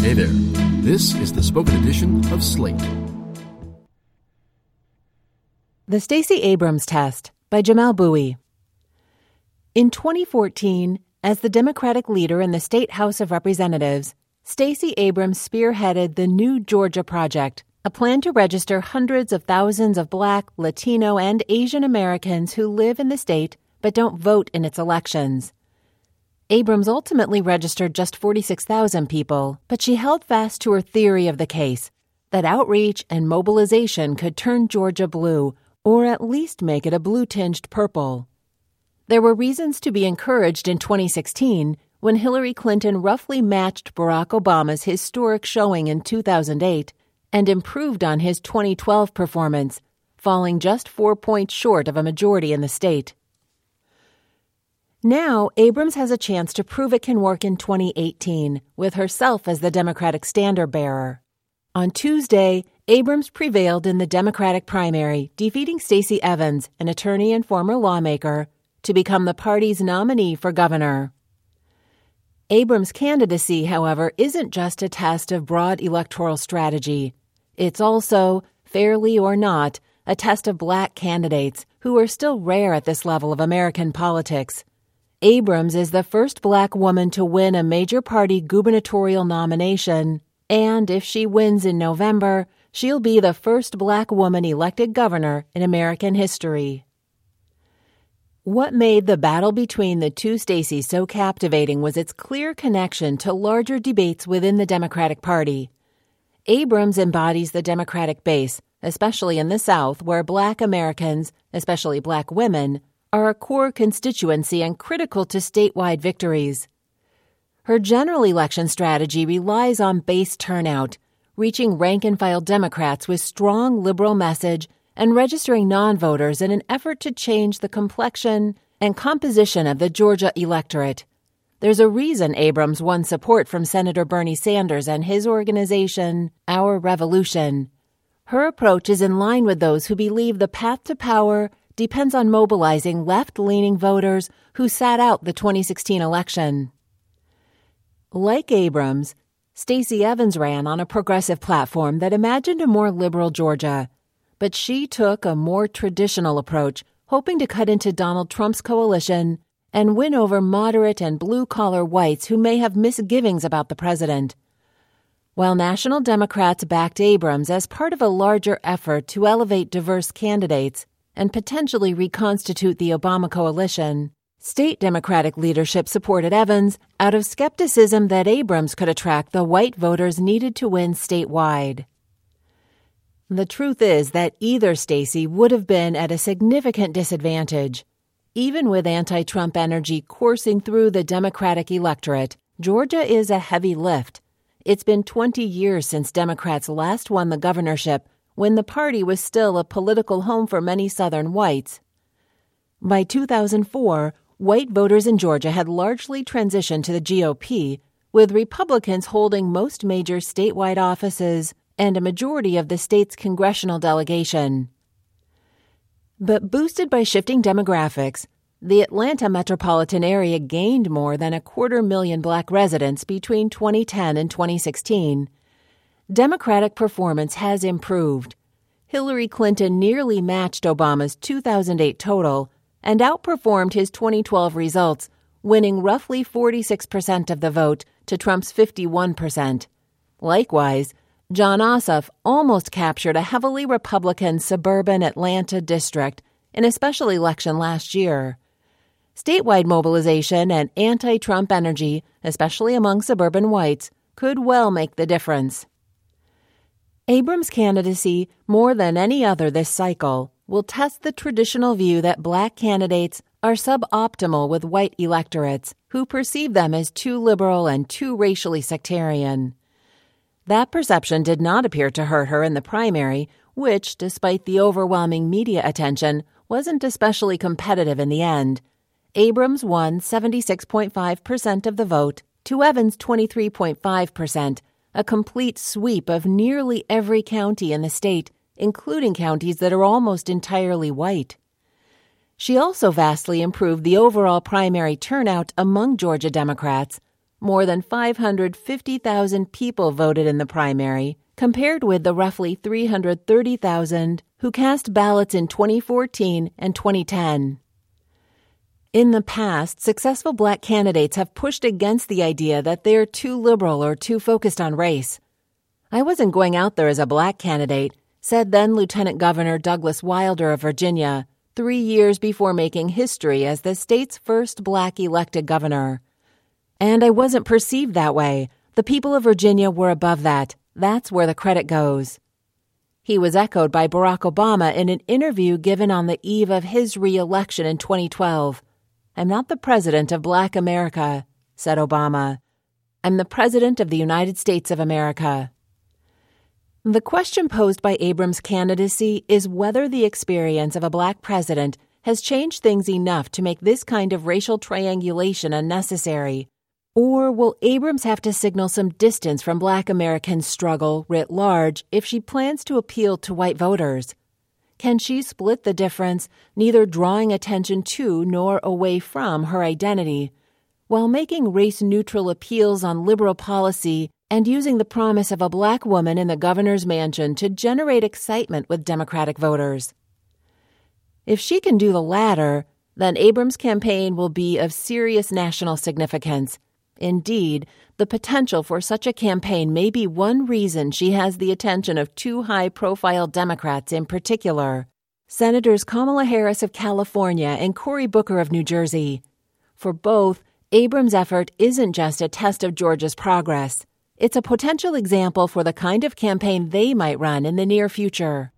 Hey there. This is the spoken edition of Slate. The Stacey Abrams Test by Jamelle Bouie. In 2014, as the Democratic leader in the state House of Representatives, Stacey Abrams spearheaded the New Georgia Project, a plan to register hundreds of thousands of Black, Latino, and Asian Americans who live in the state but don't vote in its elections. Abrams ultimately registered just 46,000 people, but she held fast to her theory of the case that outreach and mobilization could turn Georgia blue, or at least make it a blue tinged purple. There were reasons to be encouraged in 2016 when Hillary Clinton roughly matched Barack Obama's historic showing in 2008 and improved on his 2012 performance, falling just four points short of a majority in the state. Now, Abrams has a chance to prove it can work in 2018, with herself as the Democratic standard bearer. On Tuesday, Abrams prevailed in the Democratic primary, defeating Stacey Evans, an attorney and former lawmaker, to become the party's nominee for governor. Abrams' candidacy, however, isn't just a test of broad electoral strategy. It's also, fairly or not, a test of black candidates who are still rare at this level of American politics. Abrams is the first black woman to win a major party gubernatorial nomination, and if she wins in November, she'll be the first black woman elected governor in American history. What made the battle between the two Stacys so captivating was its clear connection to larger debates within the Democratic Party. Abrams embodies the Democratic base, especially in the South, where black Americans, especially black women, are a core constituency and critical to statewide victories. Her general election strategy relies on base turnout, reaching rank and file Democrats with strong liberal message and registering non-voters in an effort to change the complexion and composition of the Georgia electorate. There's a reason Abrams won support from Senator Bernie Sanders and his organization, Our Revolution. Her approach is in line with those who believe the path to power depends on mobilizing left leaning voters who sat out the 2016 election. Like Abrams, Stacey Evans ran on a progressive platform that imagined a more liberal Georgia, but she took a more traditional approach, hoping to cut into Donald Trump's coalition and win over moderate and blue collar whites who may have misgivings about the president. While national Democrats backed Abrams as part of a larger effort to elevate diverse candidates, and potentially reconstitute the Obama coalition. State Democratic leadership supported Evans out of skepticism that Abrams could attract the white voters needed to win statewide. The truth is that either Stacey would have been at a significant disadvantage. Even with anti Trump energy coursing through the Democratic electorate, Georgia is a heavy lift. It's been 20 years since Democrats last won the governorship when the party was still a political home for many Southern whites. By 2004, white voters in Georgia had largely transitioned to the GOP, with Republicans holding most major statewide offices and a majority of the state's congressional delegation. But boosted by shifting demographics, the Atlanta metropolitan area gained more than a quarter million black residents between 2010 and 2016 Democratic performance has improved. Hillary Clinton nearly matched Obama's 2008 total and outperformed his 2012 results, winning roughly 46% of the vote to Trump's 51%. Likewise, Jon Ossoff almost captured a heavily Republican suburban Atlanta district in a special election last year. Statewide mobilization and anti Trump energy, especially among suburban whites, could well make the difference. Abrams' candidacy, more than any other this cycle, will test the traditional view that black candidates are suboptimal with white electorates who perceive them as too liberal and too racially sectarian. That perception did not appear to hurt her in the primary, which, despite the overwhelming media attention, wasn't especially competitive in the end. Abrams won 76.5% of the vote to Evans' 23.5%, a complete sweep of nearly every county in the state, including counties that are almost entirely white. She also vastly improved the overall primary turnout among Georgia Democrats, More than 550,000 people voted in the primary, compared with the roughly 330,000 who cast ballots in 2014 and 2010. In the past, successful black candidates have pushed against the idea that they are too liberal or too focused on race. I wasn't going out there as a black candidate, said then Lieutenant Governor Douglas Wilder of Virginia, three years before making history as the state's first black elected governor. And I wasn't perceived that way. The people of Virginia were above that. That's where the credit goes. He was echoed by Barack Obama in an interview given on the eve of his reelection in 2012. I'm not the president of Black America, said Obama. I'm the president of the United States of America. The question posed by Abrams' candidacy is whether the experience of a black president has changed things enough to make this kind of racial triangulation unnecessary. Or will Abrams have to signal some distance from black Americans' struggle writ large if she plans to appeal to white voters? Can she split the difference, neither drawing attention to nor away from her identity, while making race neutral appeals on liberal policy and using the promise of a black woman in the governor's mansion to generate excitement with Democratic voters? If she can do the latter, then Abrams' campaign will be of serious national significance Indeed, the potential for such a campaign may be one reason she has the attention of two high profile Democrats in particular Senators Kamala Harris of California and Cory Booker of New Jersey. For both, Abrams' effort isn't just a test of Georgia's progress, it's a potential example for the kind of campaign they might run in the near future.